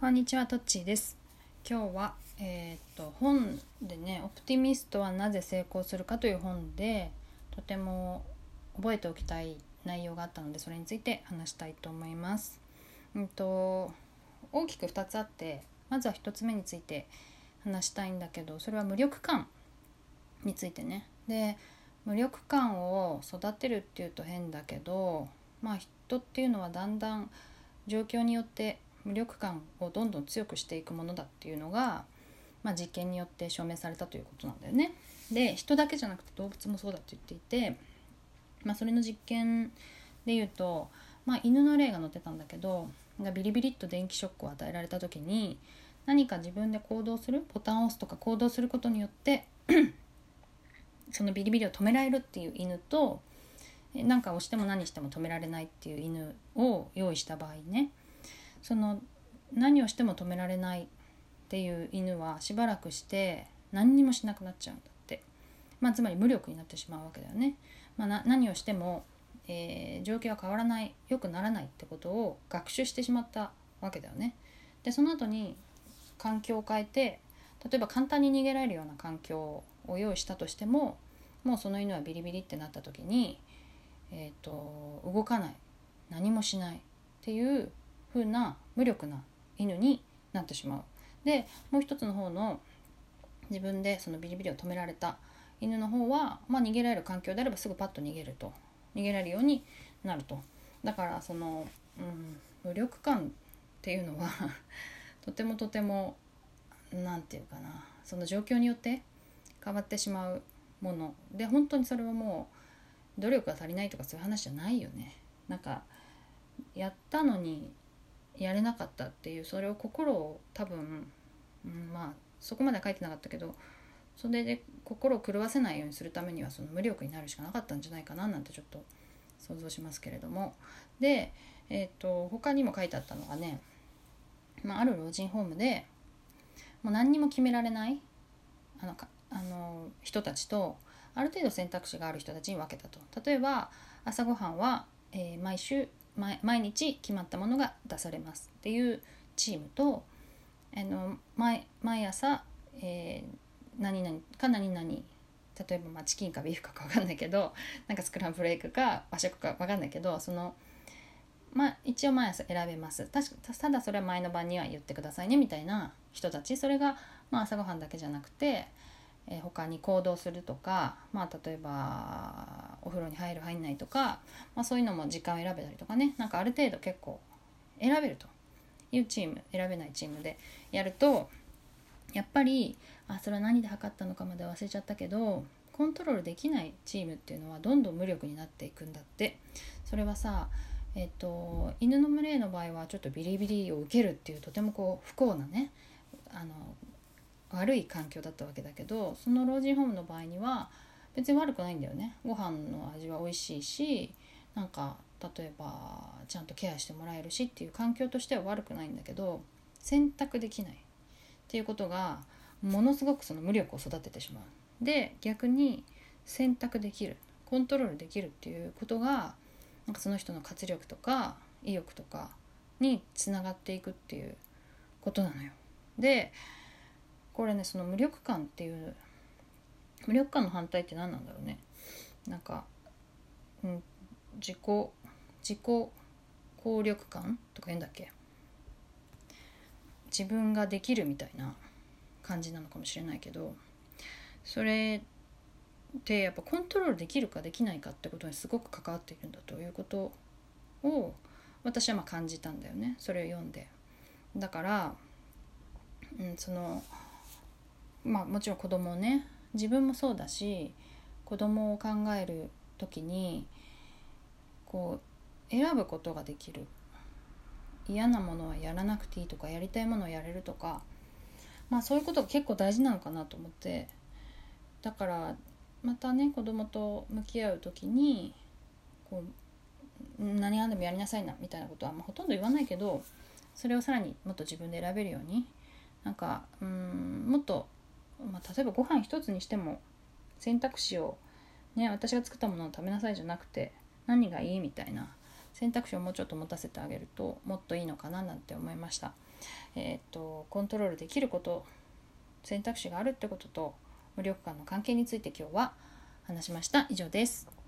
こんにちは、トッチーです。今日は、えーっと本でね「オプティミストはなぜ成功するか」という本でとても覚えておきたい内容があったのでそれについて話したいと思います。うんと大きく2つあってまずは1つ目について話したいんだけどそれは無力感についてね。で無力感を育てるっていうと変だけどまあ人っていうのはだんだん状況によって無力感をどんどん強くしていくものだっていうのが、まあ、実験によって証明されたということなんだよね。で人だけじゃなくて動物もそうだって言っていて、まあ、それの実験で言うと、まあ、犬の例が載ってたんだけどビリビリッと電気ショックを与えられた時に何か自分で行動するボタンを押すとか行動することによって そのビリビリを止められるっていう犬と何か押しても何しても止められないっていう犬を用意した場合ねその何をしても止められないっていう犬はしばらくして何にもしなくなっちゃうんだって、まあ、つまり無力になってしまうわけだよね。まあ、な何をしても、えー状況は変わらない良くならないってことを学習してしまったわけだよね。でその後に環境を変えて例えば簡単に逃げられるような環境を用意したとしてももうその犬はビリビリってなった時に、えー、と動かない何もしないっていう風な無力な犬になってしまう。でもう一つの方の自分でそのビリビリを止められた犬の方は、まあ、逃げられる環境であればすぐパッと逃げると逃げられるようになるとだからその、うん、無力感っていうのは とてもとても何て言うかなその状況によって変わってしまうもので本当にそれはもう努力が足りないとかそういう話じゃないよね。なんかやったのにやれなかったっていうそれを心を多分、うん、まあそこまでは書いてなかったけどそれで心を狂わせないようにするためにはその無力になるしかなかったんじゃないかななんてちょっと想像しますけれども。で、えー、と他にも書いてあったのがね、まあ、ある老人ホームでもう何にも決められないあのかあの人たちとある程度選択肢がある人たちに分けたと。例えば朝ごはんは、えー毎週毎日決まったものが出されますっていうチームとあの毎毎朝、えー何々か何々例えばまあチキンかビーフかか分かんないけど なんかスクランブルエッグか和食か分かんないけどそのまあ一応毎朝選べます。確かただそれは前の晩には言ってくださいねみたいな人たち。それがまあ朝ごはんだけじゃなくて、えー他に行動するとか、まあ、例えばお風呂に入る入んないとか、まあ、そういうのも時間を選べたりとかね。なんかある程度結構選べるというチーム選べないチームでやるとやっぱりあそれは何で測ったのかまで忘れちゃったけどコントロールできないチームっていうのはどんどん無力になっていくんだって。それはさえっと犬の群れの場合はちょっとビリビリを受けるっていうとてもこう不幸なねあの悪い環境だったわけだけどその老人ホームの場合には別に悪くないんだよねご飯の味は美味しいしなんか例えばちゃんとケアしてもらえるしっていう環境としては悪くないんだけど選択できないっていうことがものすごくその無力を育ててしまう。で逆に選択できるコントロールできるっていうことがなんかその人の活力とか意欲とかにつながっていくっていうことなのよ。でこれねその無力感っていう無力感の反対って何なんだろうね。なんか、うん、自己自己効力感とか言うんだっけ。自分ができるみたいな感じなのかもしれないけどそれってやっぱコントロールできるかできないかってことにすごく関わっているんだということを私はまあ感じたんだよね。それを読んで。だから、うん、そのまあもちろん子供をね自分もそうだし子供を考える時にこう選ぶことができる。嫌なものはやらなくていいとかやりたいものをやれるとかまあそういうことが結構大事なのかなと思って。だからまたね子供と向き合う時にこう何が何でもやりなさいなみたいなことは、まあ、ほとんど言わないけどそれをさらにもっと自分で選べるようになんかうんもっと、まあ、例えばご飯一つにしても選択肢を、ね、私が作ったものを食べなさいじゃなくて何がいいみたいな選択肢をもうちょっと持たせてあげるともっといいのかななんて思いました。えー、っとコントロールできること選択肢があるってことと無力感の関係について今日は話しました以上です。